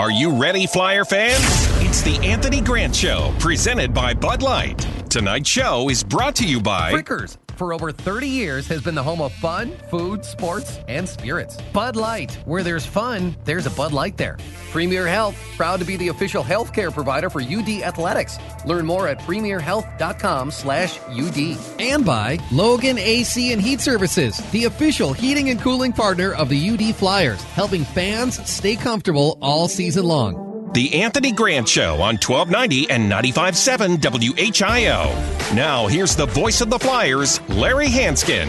Are you ready, Flyer fans? It's the Anthony Grant Show, presented by Bud Light. Tonight's show is brought to you by Fricker's, for over 30 years, has been the home of fun, food, sports, and spirits. Bud Light, where there's fun, there's a Bud Light there. Premier Health, proud to be the official healthcare provider for UD Athletics. Learn more at premierhealth.com slash UD. And by Logan AC and Heat Services, the official heating and cooling partner of the UD Flyers, helping fans stay comfortable all season long. The Anthony Grant Show on 1290 and 95.7 WHIO. Now, here's the voice of the Flyers, Larry Hansgen.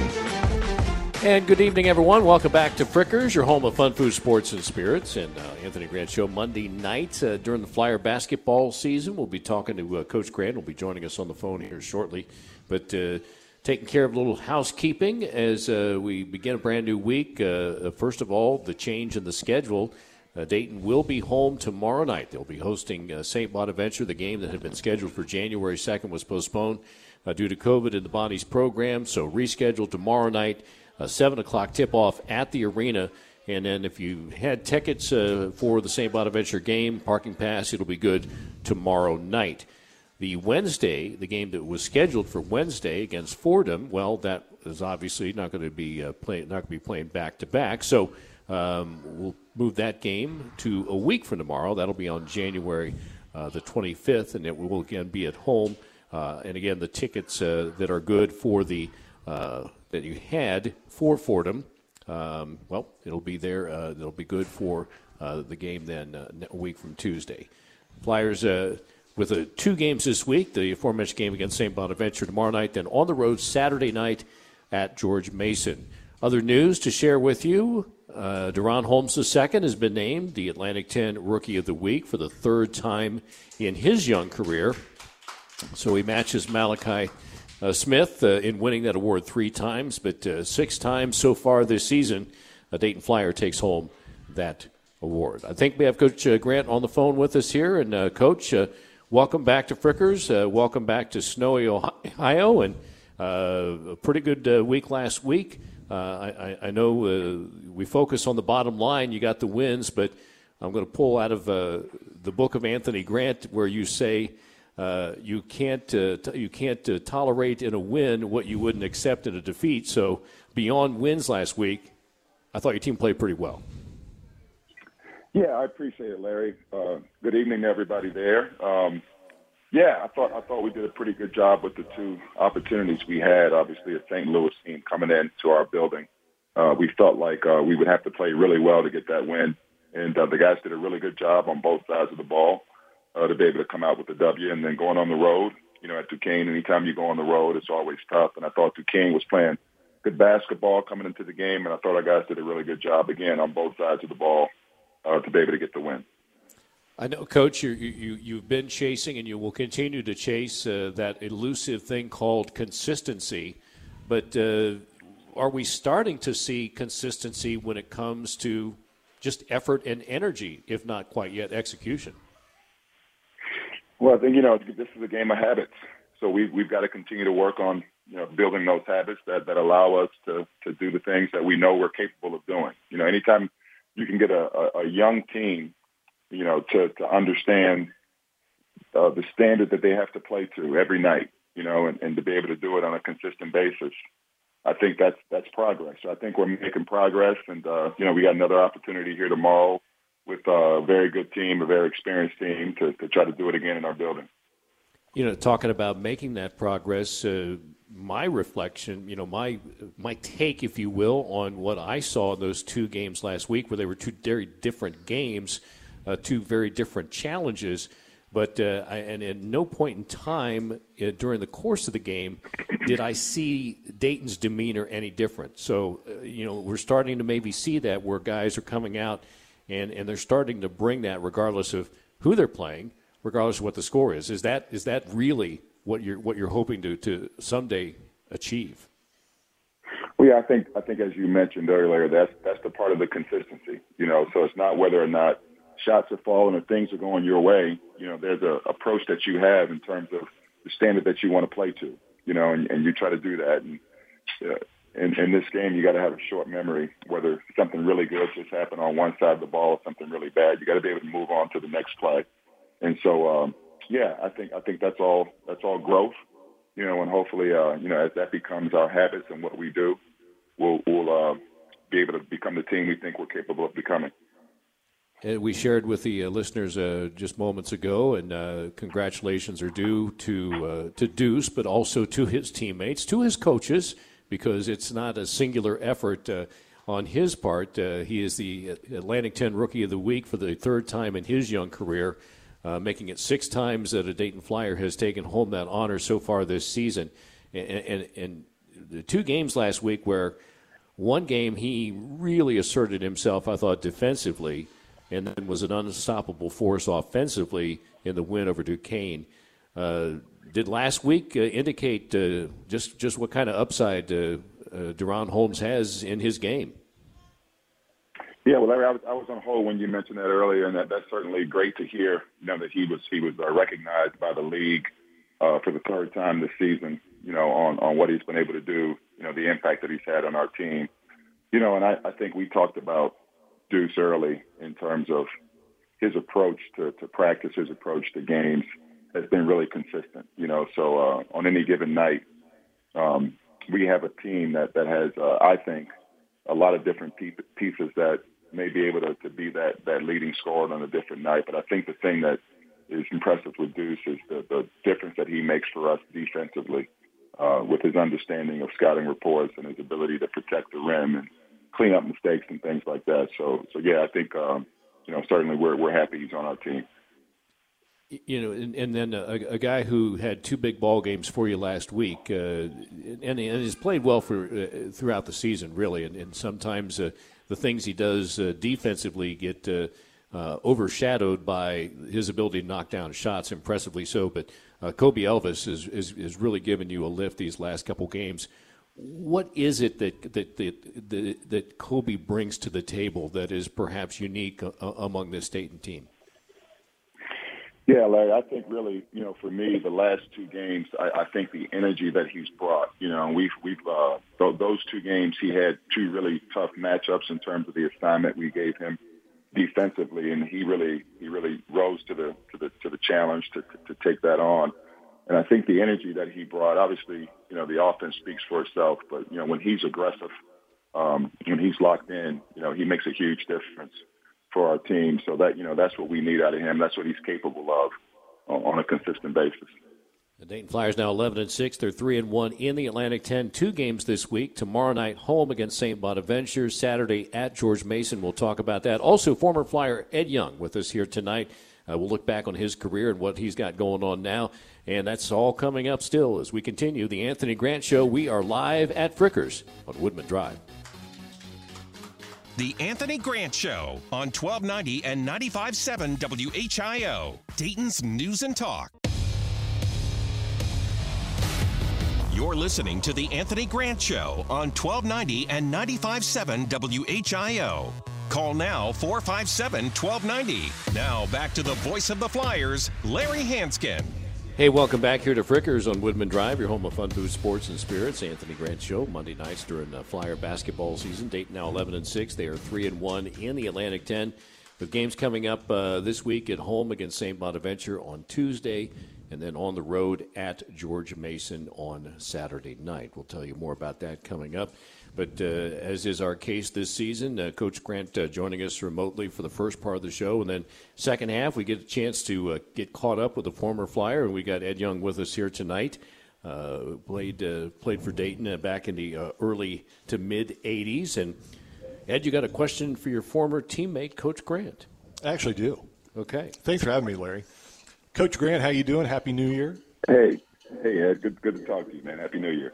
And good evening, everyone. Welcome back to Fricker's, your home of fun food, sports, and spirits. And uh, Anthony Grant Show Monday night uh, during the Flyer basketball season. We'll be talking to uh, Coach Grant. Will be joining us on the phone here shortly. But uh, taking care of a little housekeeping as uh, we begin a brand new week. Uh, first of all, the change in the schedule. Uh, Dayton will be home tomorrow night. They'll be hosting uh, St. Bonaventure. The game that had been scheduled for January 2nd was postponed uh, due to COVID in the Bonnie's program, so rescheduled tomorrow night, 7 o'clock tip off at the arena. And then if you had tickets uh, for the St. Bonaventure game, parking pass, it'll be good tomorrow night. The Wednesday, the game that was scheduled for Wednesday against Fordham, well, that is obviously not going to be uh, play, not going to be playing back to back. So um, we'll move that game to a week from tomorrow. That'll be on January uh, the 25th, and it will again be at home. Uh, and again, the tickets uh, that are good for the uh, that you had for Fordham, um, well, it'll be there. Uh, it'll be good for uh, the game then a week from Tuesday. Flyers with two games this week: the aforementioned game against St. Bonaventure tomorrow night, then on the road Saturday night at George Mason. Other news to share with you uh, DaRon Holmes II has been named the Atlantic 10 Rookie of the Week for the third time in his young career. So he matches Malachi uh, Smith uh, in winning that award three times, but uh, six times so far this season, a Dayton Flyer takes home that award. I think we have Coach uh, Grant on the phone with us here. And, uh, Coach, welcome back to Fricker's. welcome back to Snowy, Ohio. And a pretty good week last week. Uh, I, I, know uh, we focus on the bottom line. You got the wins, but I'm going to pull out of uh, the book of Anthony Grant where you say uh, you can't uh, t- you can't uh, tolerate in a win what you wouldn't accept in a defeat. So beyond wins last week, I thought your team played pretty well. Yeah, I appreciate it, Larry. good evening everybody there. Um, yeah, I thought I thought we did a pretty good job with the two opportunities we had. Obviously, a St. Louis team coming into our building, uh, we felt like uh, we would have to play really well to get that win, and uh, the guys did a really good job on both sides of the ball uh, to be able to come out with the W. And then going on the road, you know, at Duquesne, anytime you go on the road, it's always tough. And I thought Duquesne was playing good basketball coming into the game, and I thought our guys did a really good job again on both sides of the ball uh, to be able to get the win. I know, Coach, you, you, you've been chasing and you will continue to chase uh, that elusive thing called consistency. But uh, are we starting to see consistency when it comes to just effort and energy, if not quite yet execution? Well, I think, you know, this is a game of habits. So we, we've got to continue to work on, you know, building those habits that, that allow us to, to do the things that we know we're capable of doing. You know, anytime you can get a, a, a young team you know, to, to understand uh, the standard that they have to play to every night, you know, and, and to be able to do it on a consistent basis. I think that's that's progress. I think we're making progress, and uh, you know, we got another opportunity here tomorrow with a very good team, a very experienced team, to, to try to do it again in our building. You know, talking about making that progress, uh, my reflection, you know, my my take, if you will, on what I saw in those two games last week, where they were two very different games uh, two very different challenges. But uh, I, and at no point in time uh, during the course of the game did I see Dayton's demeanor any different. So uh, you know we're starting to maybe see that where guys are coming out and, and they're starting to bring that regardless of who they're playing, regardless of what the score is. Is that is that really what you're what you're hoping to to someday achieve? Well, yeah, I think I think as you mentioned earlier, that's that's the part of the consistency. You know, so it's not whether or not shots are falling or things are going your way, you know, there's a approach that you have in terms of the standard that you want to play to, you know, and, and you try to do that. And uh, in, in this game, you got to have a short memory. Whether something really good just happened on one side of the ball or something really bad, you got to be able to move on to the next play. And so, um, yeah, I think I think that's all that's all growth, you know, and hopefully, uh, you know, as that becomes our habits and what we do, we'll we'll uh, be able to become the team we think we're capable of becoming. We shared with the uh, listeners uh, just moments ago, and uh, congratulations are due to to Deuce, but also to his teammates, to his coaches, because it's not a singular effort on his part. He is the Atlantic 10 Rookie of the Week for the third time in his young career, uh, making it six times that a Dayton Flyer has taken home that honor so far this season. And, and, and the two games last week where one game he really asserted himself, I thought, defensively, and then was an unstoppable force offensively in the win over Duquesne. Uh, did last week uh, indicate uh, just just what kind of upside uh, uh, DaRon Holmes has in his game? Yeah, well, Larry, I was, I was on hold when you mentioned that earlier, and that, that's certainly great to hear. You know that he was he was uh, recognized by the league for the third time this season. You know on on what he's been able to do. You know the impact that he's had on our team. You know, and I, I think we talked about Deuce early in terms of his approach to, to practice, his approach to games has been really consistent. You know, so uh, on any given night, um, we have a team that that has, uh, I think, a lot of different pieces that may be able to, to be that that leading scorer on a different night. But I think the thing that is impressive with Deuce is the, the difference that he makes for us defensively, uh, with his understanding of scouting reports and his ability to protect the rim and clean up mistakes and things like that. So, so yeah, I think um, you know certainly we're we're happy he's on our team you know, and, and then a, a, guy who had two big ball games for you last week, uh, and, and has played well for uh, throughout the season, really. And, and sometimes uh, the things he does uh, defensively get uh, uh, overshadowed by his ability to knock down shots, impressively so. But Kobe Elvis is, is, is really given you a lift these last couple games. What is it that that, that that Kobe brings to the table that is perhaps unique among this Dayton team? Yeah, Larry, I think really, you know, for me, the last two games, I, I think the energy that he's brought, you know, we've, we've, uh, those two games, he had two really tough matchups in terms of the assignment we gave him defensively, and he really, he really rose to the, to the, to the challenge to, to, to take that on. And I think the energy that he brought, obviously, you know, the offense speaks for itself, but, you know, when he's aggressive, um, when he's locked in, you know, he makes a huge difference for our team. So that you know that's what we need out of him. That's what he's capable of on a consistent basis. The Dayton Flyers now 11 and 6. They're 3 and 1 in the Atlantic 10. Two games this week. Tomorrow night, home against St. Bonaventure. Saturday at George Mason. We'll talk about that. Also, former Flyer Ed Young with us here tonight. Uh, we'll look back on his career and what he's got going on now. And that's all coming up still as we continue the Anthony Grant Show. We are live at Fricker's on Woodman Drive. The Anthony Grant Show on 1290 and 95.7 WHIO, Dayton's News and Talk. You're listening to The Anthony Grant Show on 1290 and 95.7 WHIO. Call now 457 1290. Now back to the voice of the Flyers, Larry Hansgen. Hey, welcome back here to Fricker's on Woodman Drive, your home of fun, food, sports, and spirits. Anthony Grant Show, Monday nights during the Flyer basketball season. Dayton now 11 and 6. They are 3 and 1 in the Atlantic 10. With games coming up uh, this week at home against St. Bonaventure on Tuesday, and then on the road at George Mason on Saturday night. We'll tell you more about that coming up. But uh, as is our case this season, uh, Coach Grant uh, joining us remotely for the first part of the show, and then second half we get a chance to uh, get caught up with the former Flyer, and we got Ed Young with us here tonight. Uh, played uh, played for Dayton back in the early to mid '80s, and Ed, you got a question for your former teammate, Coach Grant? I actually do. Okay. Thanks for having me, Larry. Coach Grant, how you doing? Happy New Year. Hey, hey, Ed. Good, good to talk to you, man. Happy New Year.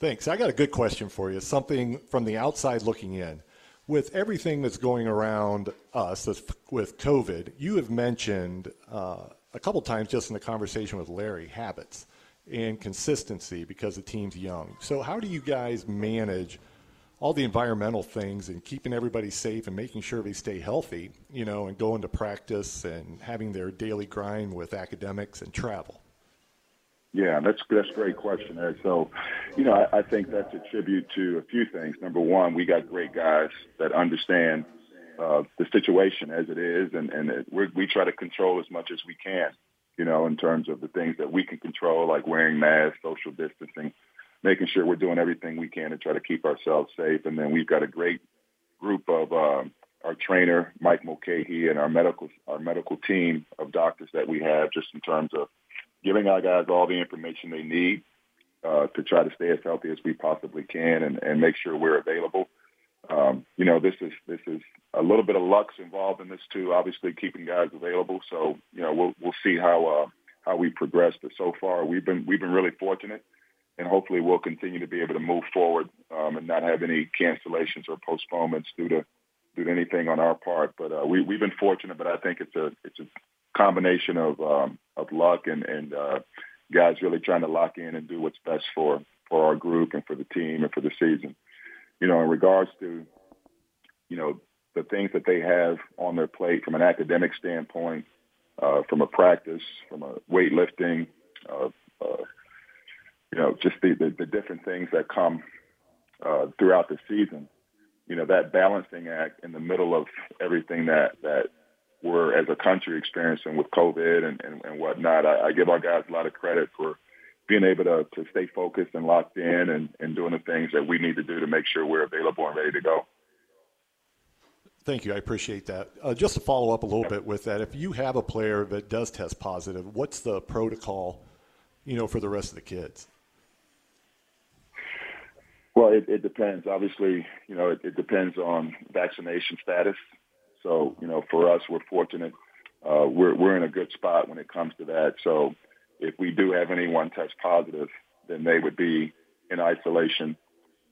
Thanks. I got a good question for you. Something from the outside looking in. With everything that's going around us with COVID, you have mentioned uh, a couple times just in the conversation with Larry habits and consistency because the team's young. So, how do you guys manage all the environmental things and keeping everybody safe and making sure they stay healthy, you know, and going to practice and having their daily grind with academics and travel? Yeah, that's that's a great question, Ed. So, you know, I, I think that's a tribute to a few things. Number one, we got great guys that understand uh, the situation as it is, and and it, we we try to control as much as we can. You know, in terms of the things that we can control, like wearing masks, social distancing, making sure we're doing everything we can to try to keep ourselves safe. And then we've got a great group of um, our trainer Mike Mulcahy and our medical our medical team of doctors that we have, just in terms of giving our guys all the information they need uh, to try to stay as healthy as we possibly can and, and make sure we're available. Um, you know, this is this is a little bit of luck's involved in this too. Obviously, keeping guys available. So you know, we'll we'll see how uh, how we progress. But so far, we've been we've been really fortunate, and hopefully, we'll continue to be able to move forward um, and not have any cancellations or postponements due to due to anything on our part. But uh, we we've been fortunate. But I think it's a it's a combination of um, of luck and and uh, guys really trying to lock in and do what's best for for our group and for the team and for the season. You know, in regards to you know the things that they have on their plate from an academic standpoint, uh, from a practice, from a weightlifting, uh, uh, you know, just the, the, the different things that come uh, throughout the season. You know, that balancing act in the middle of everything that that we're as a country experiencing with COVID and, and, and whatnot. I, I give our guys a lot of credit for being able to, to stay focused and locked in and, and doing the things that we need to do to make sure we're available and ready to go. Thank you. I appreciate that. Uh, just to follow up a little bit with that, if you have a player that does test positive, what's the protocol, you know, for the rest of the kids? Well, it, it depends. Obviously, you know, it, it depends on vaccination status. So, you know, for us, we're fortunate. Uh, we're we're in a good spot when it comes to that. So, if we do have anyone test positive, then they would be in isolation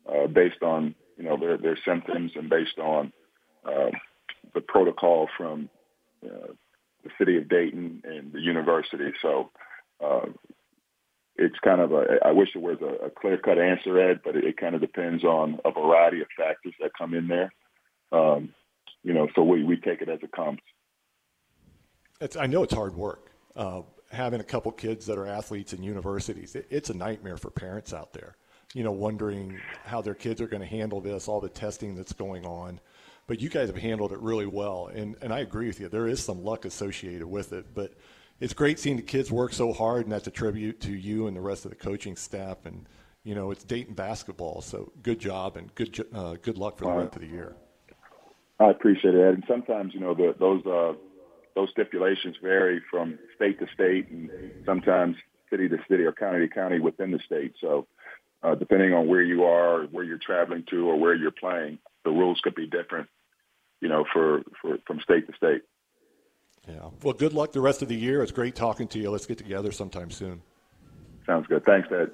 uh, based on you know their their symptoms and based on uh, the protocol from uh, the city of Dayton and the university. So. Uh, it's kind of a, I wish it was a, a clear cut answer, Ed, but it, it kind of depends on a variety of factors that come in there. Um, you know, so we, we take it as it comes. It's, I know it's hard work. Uh, having a couple kids that are athletes in universities, it, it's a nightmare for parents out there. You know, wondering how their kids are going to handle this, all the testing that's going on. But you guys have handled it really well, and and I agree with you. There is some luck associated with it, but it's great seeing the kids work so hard, and that's a tribute to you and the rest of the coaching staff. And you know, it's Dayton basketball, so good job and good uh, good luck for the rest of the year. I appreciate it, and sometimes you know the, those uh, those stipulations vary from state to state, and sometimes city to city or county to county within the state. So, uh, depending on where you are, where you're traveling to, or where you're playing, the rules could be different. You know, for, for from state to state. Yeah. Well, good luck the rest of the year. It's great talking to you. Let's get together sometime soon. Sounds good. Thanks, Ed.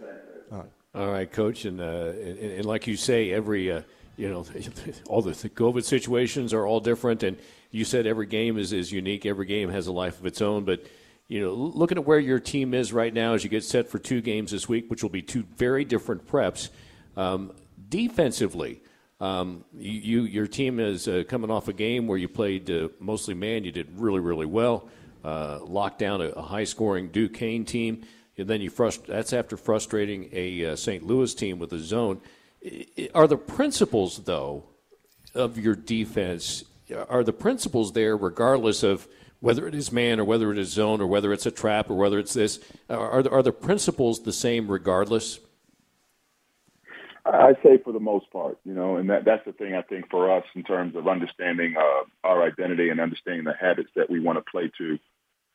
All right, All right Coach, and, uh, and, and like you say, every. Uh, you know, all the COVID situations are all different, and you said every game is, is unique. Every game has a life of its own, but you know, looking at where your team is right now as you get set for two games this week, which will be two very different preps. Um, defensively, um, you, you, your team is uh, coming off a game where you played uh, mostly man. You did really really well. Uh, locked down a, a high scoring Duquesne team, and then you frust- That's after frustrating a uh, St. Louis team with a zone. Are the principles, though, of your defense, are the principles there regardless of whether it is man or whether it is zone or whether it's a trap or whether it's this? Are the, are the principles the same regardless? I say for the most part, you know, and that, that's the thing I think for us in terms of understanding uh, our identity and understanding the habits that we want to play to.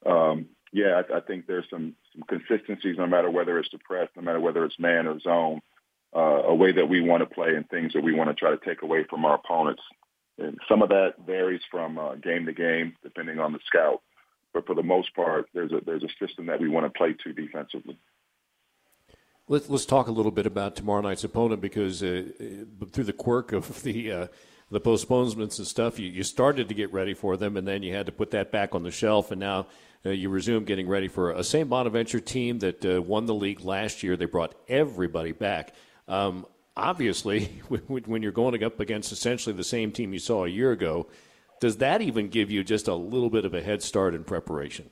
Um, yeah, I, I think there's some, some consistencies no matter whether it's the press, no matter whether it's man or zone uh, a way that we want to play and things that we want to try to take away from our opponents. And some of that varies from uh, game to game, depending on the scout. But for the most part, there's a there's a system that we want to play to defensively. Let's let's talk a little bit about tomorrow night's opponent because uh, through the quirk of the uh, the postponements and stuff, you, you started to get ready for them, and then you had to put that back on the shelf, and now uh, you resume getting ready for a St. Bonaventure team that uh, won the league last year. They brought everybody back. Um, obviously, when you're going up against essentially the same team you saw a year ago, does that even give you just a little bit of a head start in preparation?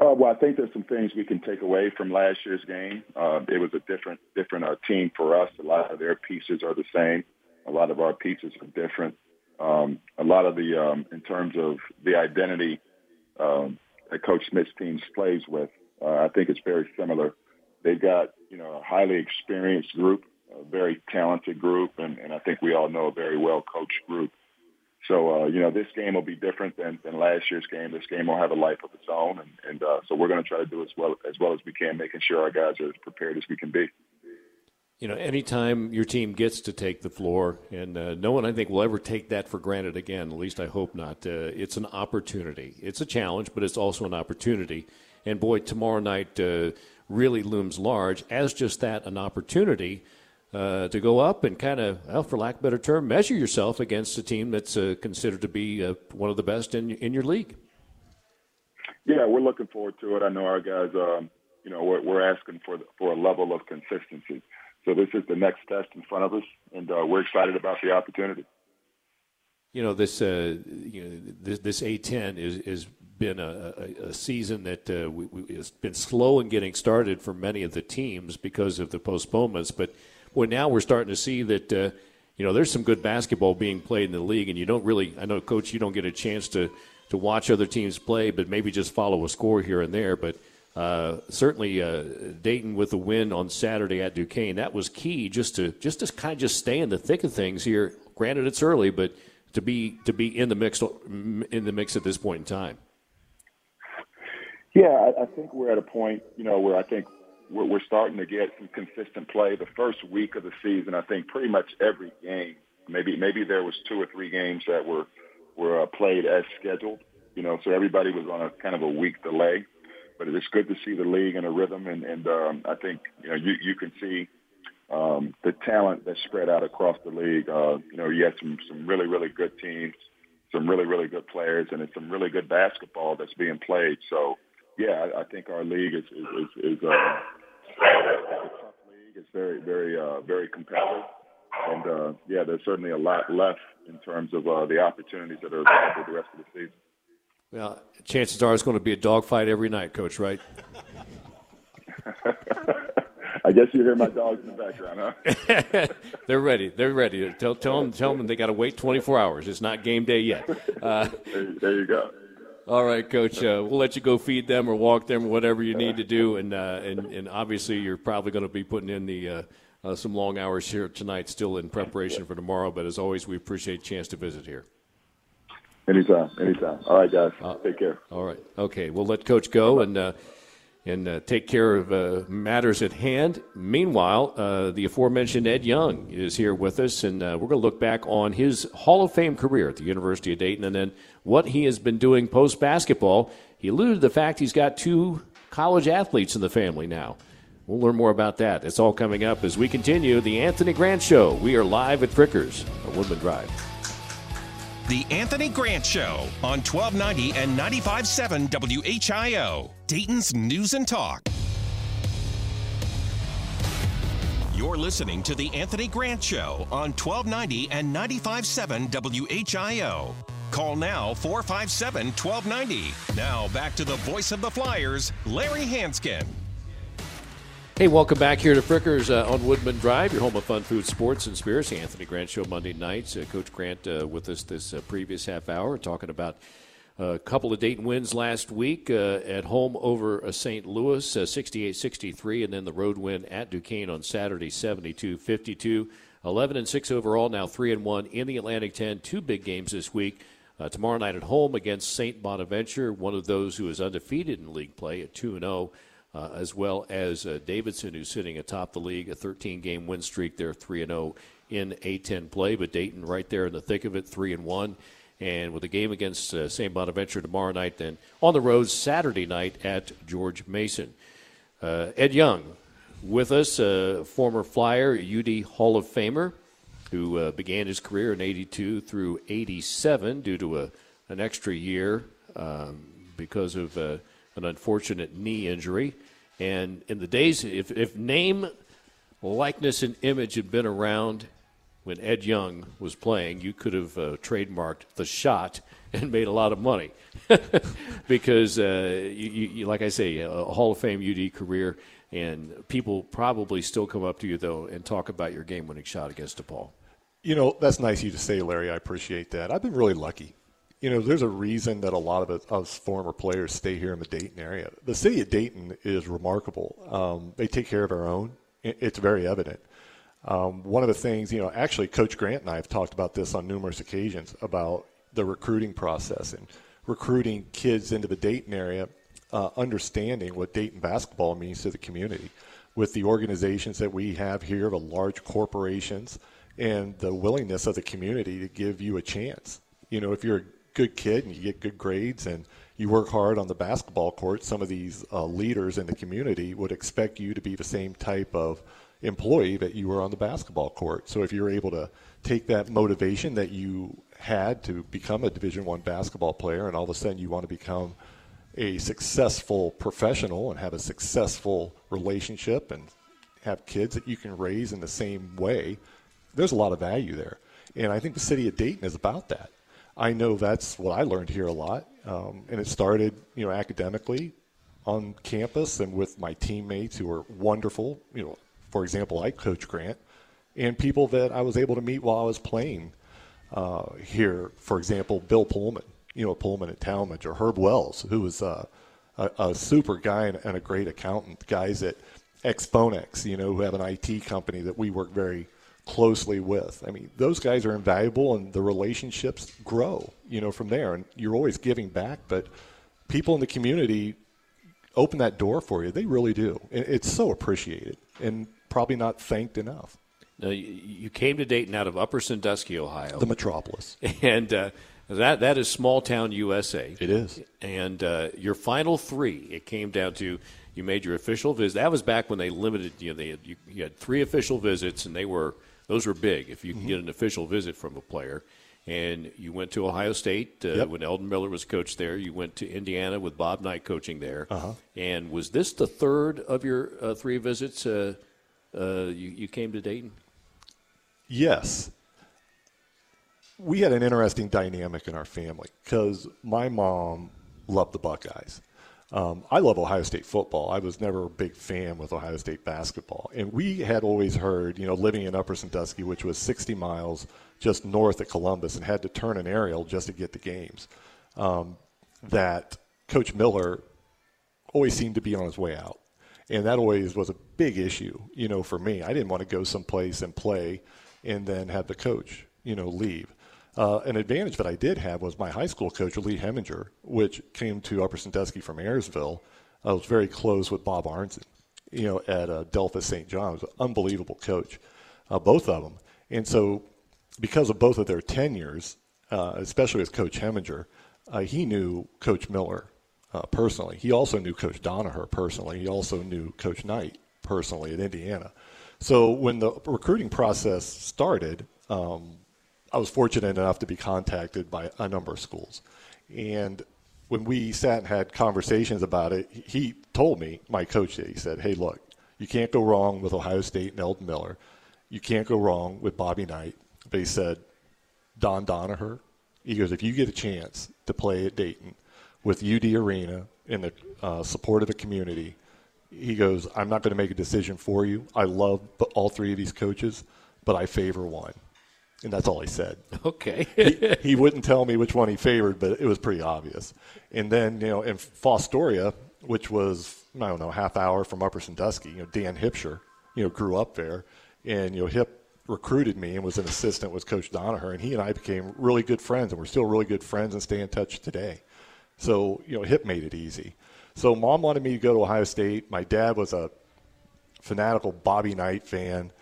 Uh, well, I think there's some things we can take away from last year's game. Uh, it was a different different uh, team for us. A lot of their pieces are the same. A lot of our pieces are different. Um, a lot of the um, in terms of the identity um, that Coach Schmidt's team plays with, uh, I think it's very similar. They've got you know a highly experienced group, a very talented group, and, and I think we all know a very well coached group. So, uh, you know, this game will be different than, than last year's game. This game will have a life of its own, and, and uh, so we're going to try to do as well as well as we can, making sure our guys are as prepared as we can be. You know, anytime your team gets to take the floor, and uh, no one I think will ever take that for granted again. At least I hope not. Uh, it's an opportunity. It's a challenge, but it's also an opportunity. And boy, tomorrow night uh, really looms large as just that, an opportunity uh, to go up and kind of, well, for lack of a better term, measure yourself against a team that's uh, considered to be uh, one of the best in in your league. Yeah, we're looking forward to it. I know our guys, um, you know, we're, we're asking for for a level of consistency. So this is the next test in front of us, and uh, we're excited about the opportunity. You know, this uh, you know this, this A10 is is been a, a, a season that uh, we, we, it's been slow in getting started for many of the teams because of the postponements, but well, now we're starting to see that uh, you know there's some good basketball being played in the league, and you don't really. I know, coach, you don't get a chance to to watch other teams play, but maybe just follow a score here and there. But uh, certainly, uh, Dayton with the win on Saturday at Duquesne that was key just to just to kind of just stay in the thick of things here. Granted, it's early, but to be to be in the mix in the mix at this point in time. Yeah, I, I think we're at a point, you know, where I think we're, we're starting to get some consistent play. The first week of the season, I think pretty much every game, maybe maybe there was two or three games that were were uh, played as scheduled. You know, so everybody was on a kind of a week delay. But it's good to see the league in a rhythm, and, and um, I think you know you you can see um, the talent that's spread out across the league. Uh, you know, you had some some really really good teams, some really really good players, and it's some really good basketball that's being played. So yeah, I, I think our league is is is, is uh, a tough league. It's very, very, uh, very competitive, and uh, yeah, there's certainly a lot left in terms of uh, the opportunities that are available the rest of the season. Well, chances are it's going to be a dogfight every night, Coach. Right? I guess you hear my dogs in the background, huh? They're ready. They're ready. Tell, tell them, tell them they got to wait 24 hours. It's not game day yet. Uh, there, there you go. All right, Coach. Uh, we'll let you go feed them or walk them or whatever you need to do, and uh, and, and obviously you're probably going to be putting in the uh, uh, some long hours here tonight, still in preparation for tomorrow. But as always, we appreciate a chance to visit here. Anytime, anytime. All right, guys. Uh, Take care. All right. Okay, we'll let Coach go and uh, and uh, take care of uh, matters at hand. Meanwhile, uh, the aforementioned Ed Young is here with us, and uh, we're going to look back on his Hall of Fame career at the University of Dayton and then what he has been doing post basketball. He alluded to the fact he's got two college athletes in the family now. We'll learn more about that. It's all coming up as we continue the Anthony Grant Show. We are live at Fricker's, at Woodman Drive. The Anthony Grant Show on 1290 and 95.7 WHIO, Dayton's News and Talk. You're listening to The Anthony Grant Show on 1290 and 95.7 WHIO. Call now 457 1290. Now back to the voice of the Flyers, Larry Hansgen. Hey, welcome back here to Fricker's uh, on Woodman Drive, your home of fun food, sports, and spirits. Anthony Grant Show Monday nights. Uh, Coach Grant uh, with us this uh, previous half hour, talking about a couple of Dayton wins last week uh, at home over uh, St. Louis, 68 63, and then the road win at Duquesne on Saturday, 72 52. 11 and 6 overall, now 3 and 1 in the Atlantic 10. Two big games this week. tomorrow night at home against St. Bonaventure, one of those who is undefeated in league play at 2 and 0 uh, as well as uh, Davidson, who's sitting atop the league, a 13 game win streak. They're 3 0 in A10 play, but Dayton right there in the thick of it, 3 and 1. And with a game against uh, St. Bonaventure tomorrow night, then on the road Saturday night at George Mason. Uh, Ed Young with us, a former Flyer, UD Hall of Famer, who uh, began his career in 82 through 87 due to a, an extra year um, because of uh, an unfortunate knee injury. And in the days, if, if name, likeness, and image had been around when Ed Young was playing, you could have uh, trademarked the shot and made a lot of money because, uh, you, you, like I say, a Hall of Fame UD career, and people probably still come up to you though and talk about your game-winning shot against DePaul. You know, that's nice of you to say, Larry. I appreciate that. I've been really lucky. You know, there's a reason that a lot of us former players stay here in the Dayton area. The city of Dayton is remarkable. Um, they take care of their own. It's very evident. Um, one of the things, you know, actually, Coach Grant and I have talked about this on numerous occasions about the recruiting process and recruiting kids into the Dayton area, uh, understanding what Dayton basketball means to the community. With the organizations that we have here, the large corporations, and the willingness of the community to give you a chance. You know, if you're good kid and you get good grades and you work hard on the basketball court, some of these uh, leaders in the community would expect you to be the same type of employee that you were on the basketball court. So if you're able to take that motivation that you had to become a Division One basketball player, and all of a sudden you want to become a successful professional and have a successful relationship and have kids that you can raise in the same way, there's a lot of value there. And I think the city of Dayton is about that. I know that's what I learned here a lot, um, and it started, you know, academically on campus and with my teammates who were wonderful. You know, for example, like Coach Grant, and people that I was able to meet while I was playing uh, here. For example, Bill Pullman, you know, Pullman at Talmadge, or Herb Wells, who was uh, a, a, super guy and, and, a great accountant. Guys at Exponex, you know, who have an IT company that we work very closely with. I mean, those guys are invaluable, and the relationships grow, you know, from there. And you're always giving back, but people in the community open that door for you. They really do. It's so appreciated. And probably not thanked enough. Now, you came to Dayton out of Upper Sandusky, Ohio, the metropolis, and uh, that that is small town USA. It is. And uh, your final three, it came down to you made your official visit. That was back when they limited. You know, they had, you, you had three official visits, and they were those were big. If you mm-hmm. can get an official visit from a player, and you went to Ohio State uh, yep. when Eldon Miller was coach there. You went to Indiana with Bob Knight coaching there. Uh-huh. And was this the third of your uh, three visits? Uh, uh, you, you came to Dayton? Yes. We had an interesting dynamic in our family because my mom loved the Buckeyes. Um, I love Ohio State football. I was never a big fan with Ohio State basketball. And we had always heard, you know, living in Upper Sandusky, which was 60 miles just north of Columbus, and had to turn an aerial just to get the games, um, that Coach Miller always seemed to be on his way out and that always was a big issue, you know, for me. I didn't want to go someplace and play and then have the coach, you know, leave. Uh, an advantage that I did have was my high school coach, Lee Heminger, which came to Upper Sandusky from Ayersville. I was very close with Bob Arnzen, you know, at uh, Delphos St. John. was an unbelievable coach, uh, both of them. And so, because of both of their tenures, uh, especially with Coach Heminger, uh, he knew Coach Miller uh, personally. He also knew Coach Donaher personally. He also knew Coach Knight personally at Indiana. So when the recruiting process started, um, I was fortunate enough to be contacted by a number of schools. And when we sat and had conversations about it, he told me, my coach he said, hey, look, you can't go wrong with Ohio State and Eldon Miller. You can't go wrong with Bobby Knight. But he said, Don Donaher, he goes, if you get a chance to play at Dayton, with UD Arena in the uh, support of the community. He goes, I'm not going to make a decision for you. I love all three of these coaches, but I favor one. And that's all he said. Okay. he, he, wouldn't tell me which one he favored, but it was pretty obvious. And then, you know, in Fostoria, which was, I don't know, half hour from Upper Sandusky, you know, Dan Hipsher, you know, grew up there. And, you know, Hip recruited me and was an assistant with Coach Donaher. And he and I became really good friends, and we're still really good friends and stay in touch today. So, you know, HIP made it easy. So, mom wanted me to go to Ohio State. My dad was a fanatical Bobby Knight fan.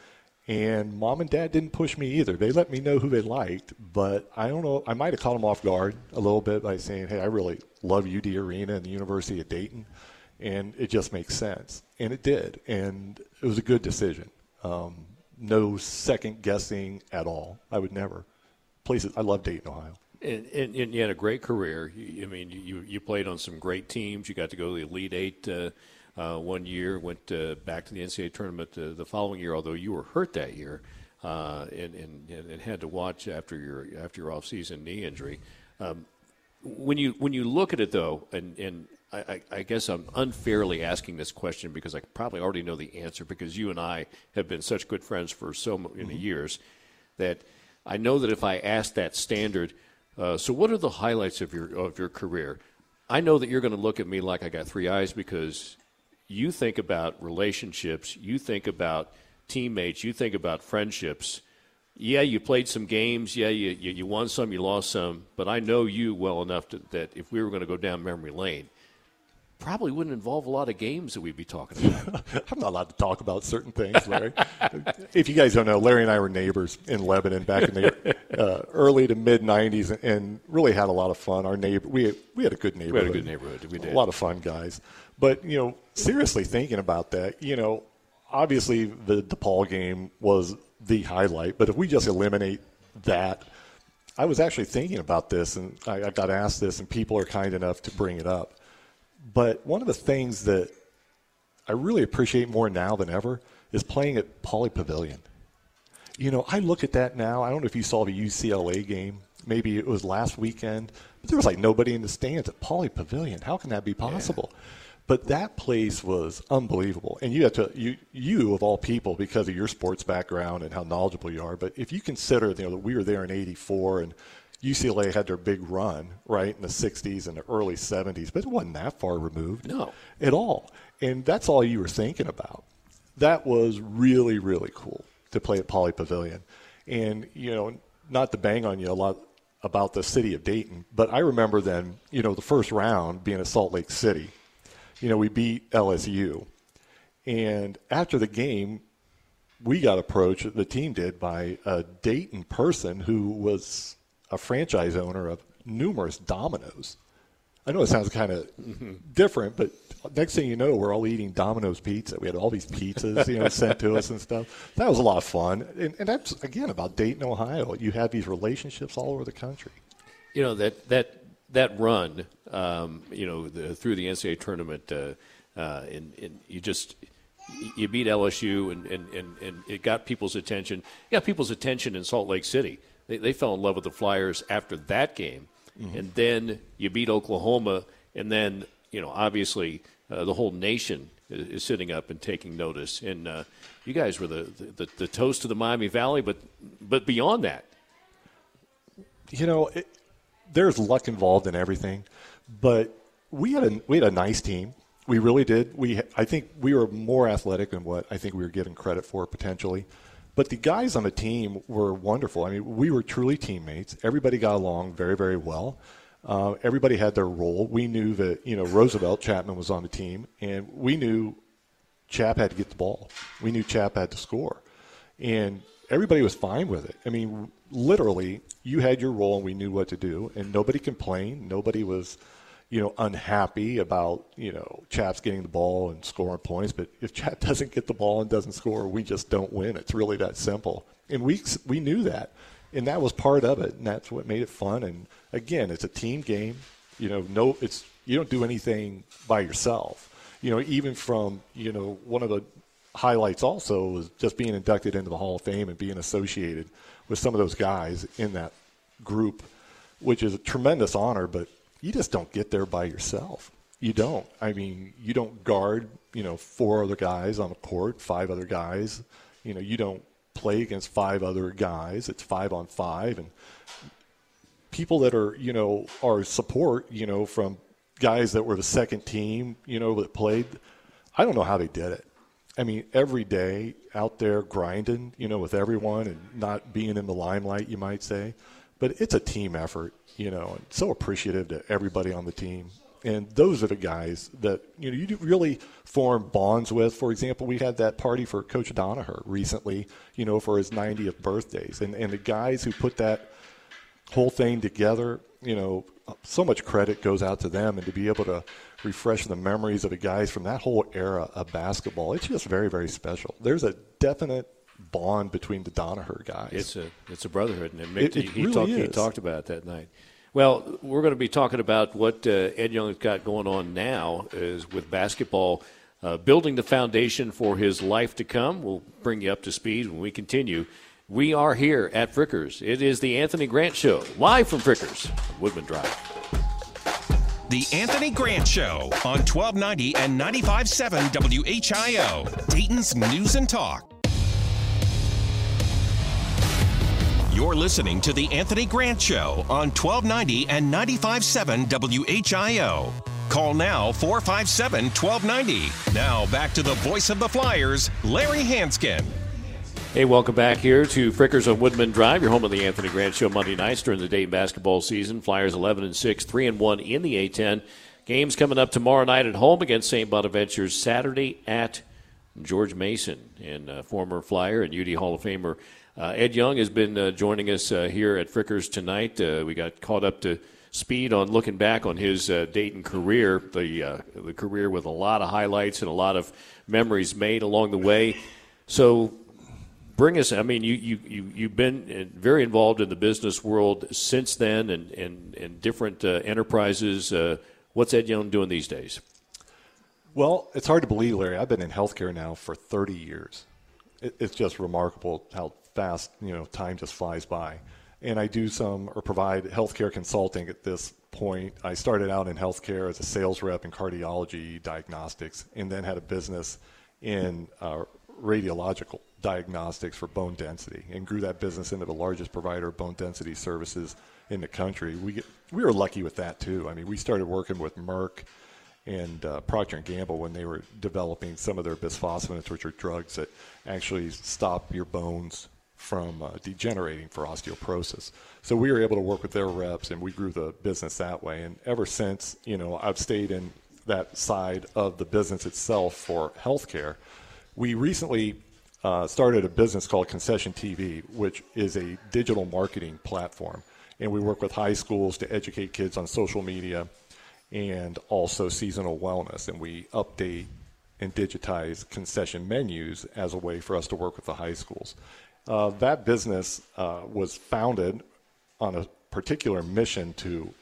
And mom and dad didn't push me either. They let me know who they liked, but I don't know. I might have caught them off guard a little bit by saying, hey, I really love UD Arena and the University of Dayton. And it just makes sense. And it did. And it was a good decision. Um, no second guessing at all. I would never. Places, I love Dayton, Ohio. And, and, and, you had a great career. I mean, you, you played on some great teams. You got to go to the Elite Eight uh, uh, one year, went uh, back to the NCAA tournament uh, the following year, although you were hurt that year uh, and, and, and, had to watch after your, after your off-season knee injury. Um, when you when you look at it though, and and I, I, guess I'm unfairly asking this question because I probably already know the answer because you and I have been such good friends for so many mm-hmm. years that I know that if I ask that standard, uh, so what are the highlights of your of your career? I know that you're going to look at me like I got three eyes because you think about relationships, you think about teammates, you think about friendships. Yeah, you played some games. Yeah, you, you, you won some, you lost some. But I know you well enough to, that if we were going to go down memory lane, probably wouldn't involve a lot of games that we'd be talking about. I'm not allowed to talk about certain things, Larry. if you guys don't know, Larry and I were neighbors in Lebanon back in the uh, early to mid '90s, and really had a lot of fun. Our neighbor, we we had a good neighborhood. We had a good neighborhood. We did a lot of fun guys. But you know, seriously thinking about that, you know, obviously the DePaul game was the highlight. But if we just eliminate that. I was actually thinking about this, and I, I got asked this, and people are kind enough to bring it up but one of the things that I really appreciate more now than ever is playing at Pauley Pavilion. You know, I look at that now. I don't know if you saw the UCLA game. Maybe it was last weekend. But there was like nobody in the stands at Pauley Pavilion. How can that be possible? Yeah. But that place was unbelievable. And you have to you you of all people because of your sports background and how knowledgeable you are. But if you consider you know that we were there in '84 and UCLA had their big run, right, in the 60s and the early 70s, but it wasn't that far removed. No. At all. And that's all you were thinking about. That was really, really cool to play at Pauley Pavilion. And, you know, not to bang on you a lot about the city of Dayton, but I remember then, you know, the first round being at Salt Lake City. You know, we beat LSU. And after the game, we got approached, the team did, by a Dayton person who was a franchise owner of numerous Domino's. I know it sounds kind of mm-hmm. different, but next thing you know, we're all eating Domino's pizza. We had all these pizzas, you know, sent to us and stuff. That was a lot of fun, and, and that's again about Dayton, Ohio. You have these relationships all over the country. You know that that that run, um, you know, the, through the NCAA tournament, uh, uh, and, and you just you beat LSU, and, and, and, and it got people's attention. You got people's attention in Salt Lake City they, they fell in love with the Flyers after that game. Mm-hmm. And then you beat Oklahoma, and then, you know, obviously uh, the whole nation is, is, sitting up and taking notice. And uh, you guys were the, the, the, toast of the Miami Valley, but, but beyond that. You know, it, there's luck involved in everything, but we had a, we had a nice team. We really did. We I think we were more athletic than what I think we were given credit for potentially. But the guys on the team were wonderful. I mean, we were truly teammates. Everybody got along very, very well. Uh, everybody had their role. We knew that you know Roosevelt Chapman was on the team, and we knew Chap had to get the ball. We knew Chap had to score, and everybody was fine with it. I mean, literally, you had your role, and we knew what to do, and nobody complained. Nobody was you know, unhappy about, you know, Chaps getting the ball and scoring points. But if Chap doesn't get the ball and doesn't score, we just don't win. It's really that simple. And we, we knew that. And that was part of it. And that's what made it fun. And again, it's a team game. You know, no, it's, you don't do anything by yourself. You know, even from, you know, one of the highlights also was just being inducted into the Hall of Fame and being associated with some of those guys in that group, which is a tremendous honor. But you just don't get there by yourself. You don't. I mean, you don't guard, you know, four other guys on the court, five other guys. You know, you don't play against five other guys. It's five on five. And people that are, you know, are support, you know, from guys that were the second team, you know, that played, I don't know how they did it. I mean, every day out there grinding, you know, with everyone and not being in the limelight, you might say. But it's a team effort you know, and so appreciative to everybody on the team. And those are the guys that you know you really form bonds with. For example, we had that party for Coach Donaher recently, you know, for his 90th birthdays, and and the guys who put that whole thing together, you know, so much credit goes out to them, and to be able to refresh the memories of the guys from that whole era of basketball, it's just very very special. There's a definite bond between the Donaher guys. It's a it's a brotherhood, and Mick, it, it he, really talked, he talked about it that night. Well, we're going to be talking about what uh, Ed Young's got going on now is with basketball, uh, building the foundation for his life to come. We'll bring you up to speed when we continue. We are here at Fricker's. It is the Anthony Grant Show, live from Fricker's, Woodman Drive. The Anthony Grant Show on 1290 and 95.7 WHIO, Dayton's News and Talk. You're listening to The Anthony Grant Show on 1290 and 95.7 WHIO. Call now 457 1290. Now back to the voice of the Flyers, Larry Hansgen. Hey, welcome back here to Fricker's on Woodman Drive, your home of the Anthony Grant Show Monday nights during the Dayton basketball season. Flyers 11 and 6, 3 and 1 in the A10. Games coming up tomorrow night at home against St. Bonaventure's Saturday at George Mason. And uh, former Flyer and UD Hall of Famer uh, Ed Young has been uh, joining us uh, here at Fricker's tonight. Uh, we got caught up to speed on looking back on his uh, Dayton career, the, the career with a lot of highlights and a lot of memories made along the way. So bring us. I mean, you you you you've been very involved in the business world since then, and and, and different uh, enterprises. Uh, what's Ed Young doing these days? Well, it's hard to believe, Larry. I've been in healthcare now for 30 years. It, it's just remarkable how fast you know time just flies by. And I do some or provide healthcare consulting at this point. I started out in healthcare as a sales rep in cardiology diagnostics, and then had a business in uh, radiological diagnostics for bone density and grew that business into the largest provider of bone density services in the country. We get, we were lucky with that too. I mean, we started working with Merck and uh, Procter and Gamble when they were developing some of their bisphosphonates, which are drugs that actually stop your bones from uh, degenerating for osteoporosis. So we were able to work with their reps, and we grew the business that way. And ever since, you know, I've stayed in that side of the business itself for healthcare. We recently uh, started a business called Concession TV, which is a digital marketing platform. And we work with high schools to educate kids on social media and also seasonal wellness. And we update and digitize concession menus as a way for us to work with the high schools. Uh, that business uh, was founded on a particular mission to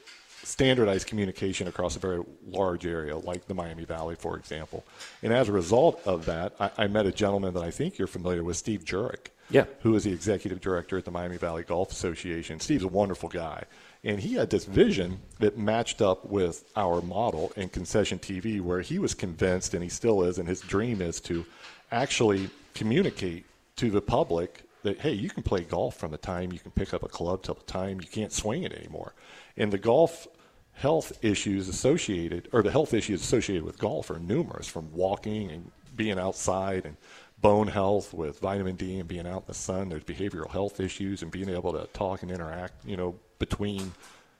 standardized communication across a very large area, like the Miami Valley, for example. And as a result of that, I, I met a gentleman that I think you're familiar with, Steve Jurek, yeah. who is the executive director at the Miami Valley Golf Association. Steve's a wonderful guy. And he had this vision that matched up with our model in concession TV, where he was convinced, and he still is, and his dream is to actually communicate to the public that hey, you can play golf from the time you can pick up a club till the time you can't swing it anymore. And the golf health issues associated, or the health issues associated with golf are numerous, from walking and being outside and bone health with vitamin D and being out in the sun. There's behavioral health issues and being able to talk and interact, you know, between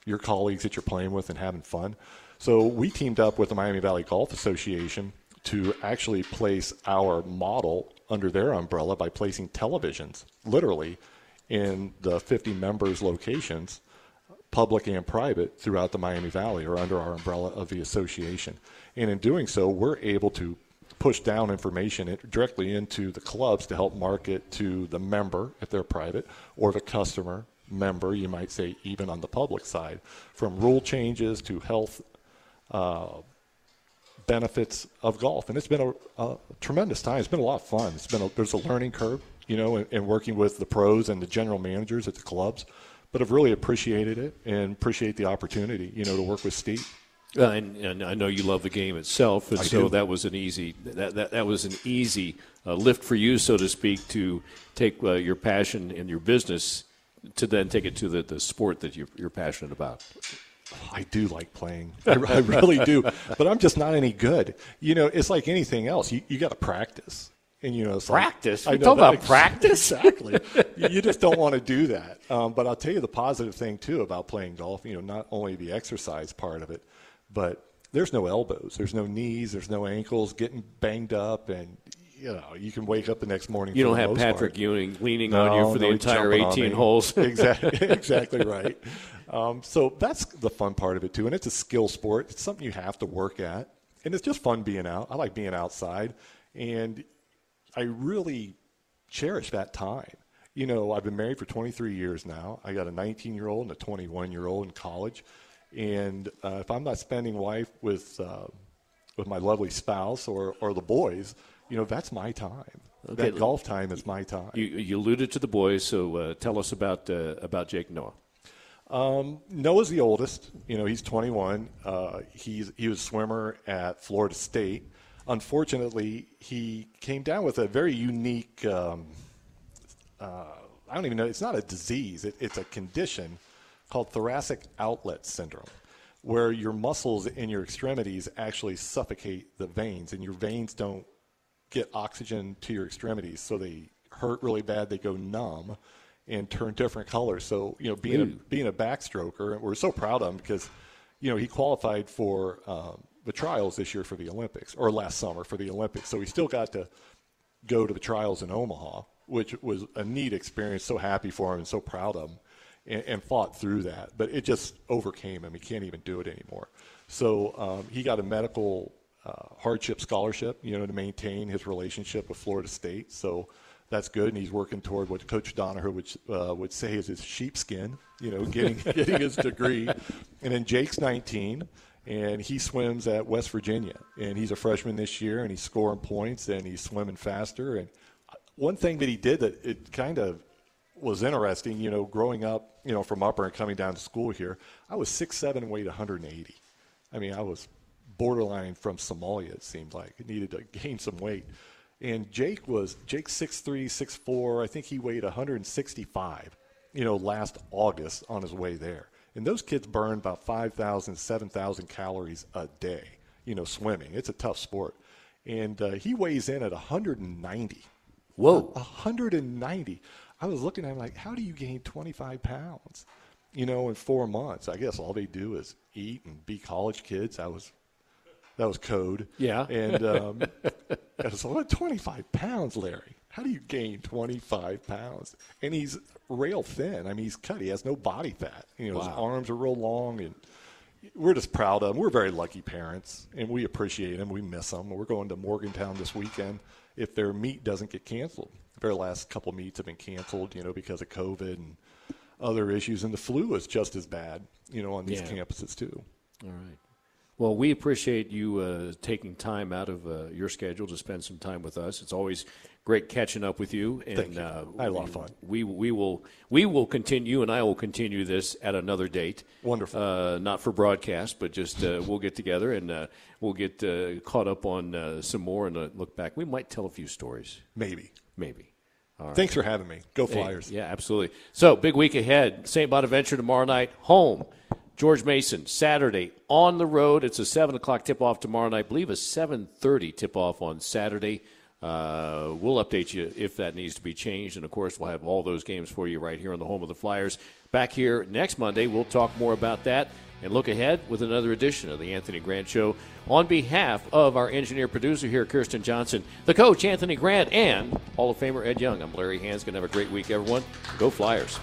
your colleagues that you're playing with and having fun. So we teamed up with the Miami Valley Golf Association to actually place our model under their umbrella by placing televisions, literally, in the 50 members' locations public and private, throughout the Miami Valley or under our umbrella of the association. And in doing so, we're able to push down information directly into the clubs to help market to the member if they're private or the customer member, you might say, even on the public side, from rule changes to health uh, benefits of golf. And it's been a, a, tremendous time. It's been a lot of fun. It's been a, there's a learning curve, you know, in, in working with the pros and the general managers at the clubs but I've really appreciated it and appreciate the opportunity, you know, to work with Steve. Uh, and, and, I know you love the game itself, and I so do. that was an easy that that, that was an easy uh, lift for you, so to speak, to take uh, your passion in your business to then take it to the, the sport that you're, you're passionate about. I do like playing. I, I really do, but I'm just not any good. You know, it's like anything else. You, you got to practice. And you know, it's practice. Like, we talk about that, practice. Exactly. you just don't want to do that. Um, but I'll tell you the positive thing too about playing golf. You know, not only the exercise part of it, but there's no elbows, there's no knees, there's no ankles getting banged up, and you know you can wake up the next morning. You don't have part. Patrick Ewing leaning no, on you for no, the entire 18 holes. exactly, exactly right. Um, so that's the fun part of it too, and it's a skill sport. It's something you have to work at, and it's just fun being out. I like being outside, and I really cherish that time. You know, I've been married for 23 years now. I got a 19 year old and a 21 year old in college, and uh, if I'm not spending life with uh, with my lovely spouse or or the boys, you know, that's my time. Okay. That golf time is my time. You, you alluded to the boys, so uh, tell us about uh, about Jake Noah. Um, Noah's the oldest. You know, he's 21. Uh, he's he was a swimmer at Florida State. Unfortunately, he came down with a very unique. Um, uh, I don't even know. It's not a disease. It, it's a condition called thoracic outlet syndrome, where your muscles in your extremities actually suffocate the veins, and your veins don't get oxygen to your extremities, so they hurt really bad. They go numb and turn different colors. So you know, being a, being a backstroker, we're so proud of him because you know he qualified for um, the trials this year for the Olympics or last summer for the Olympics. So he still got to go to the trials in Omaha, which was a neat experience. So happy for him and so proud of him, and, and fought through that. But it just overcame him. He can't even do it anymore. So um, he got a medical uh, hardship scholarship, you know, to maintain his relationship with Florida State. So that's good, and he's working toward what Coach Donoher would uh, would say is his sheepskin, you know, getting getting his degree. And then Jake's 19, and he swims at West Virginia, and he's a freshman this year, and he's scoring points, and he's swimming faster. And one thing that he did that it kind of was interesting, you know, growing up, you know, from upper and coming down to school here, I was six seven and weighed 180. I mean, I was borderline from Somalia. It seemed like it needed to gain some weight. And Jake was Jake six three six four. I think he weighed 165. You know, last August on his way there. And those kids burn about 5,000, 7,000 calories a day. You know, swimming. It's a tough sport. And uh, he weighs in at 190. Whoa. 190. I was looking at him like, how do you gain 25 pounds? You know, in four months. I guess all they do is eat and be college kids. I was that was code. Yeah. And um, I was like, 25 pounds, Larry. How do you gain 25 pounds? And he's rail thin. I mean, he's cut. He has no body fat. You know, wow. his arms are real long, and we're just proud of him. We're very lucky parents, and we appreciate him. We miss him. We're going to Morgantown this weekend if their meet doesn't get canceled. Their last couple meets have been canceled, you know, because of COVID and other issues, and the flu is just as bad, you know, on these yeah. campuses too. All right. Well, we appreciate you uh, taking time out of uh, your schedule to spend some time with us. It's always great catching up with you, and Thank you. Uh, I had a lot of fun. We we will we will continue, and I will continue this at another date. Wonderful. Uh, not for broadcast, but just uh, we'll get together and uh, we'll get caught up on some more and look back. We might tell a few stories. Maybe. Maybe. Thanks for having me. Go Flyers. Hey, yeah, absolutely. So, big week ahead. St. Bonaventure tomorrow night, home George Mason, Saturday on the road. It's a 7 o'clock tip off tomorrow night. I believe a 7.30 tip off on Saturday. Uh, we'll update you if that needs to be changed. And of course, we'll have all those games for you right here on the home of the Flyers. Back here next Monday, we'll talk more about that and look ahead with another edition of the Anthony Grant Show. On behalf of our engineer producer here, Kirsten Johnson, the coach, Anthony Grant, and Hall of Famer Ed Young, I'm Larry Hansgen. Have a great week, everyone. Go Flyers.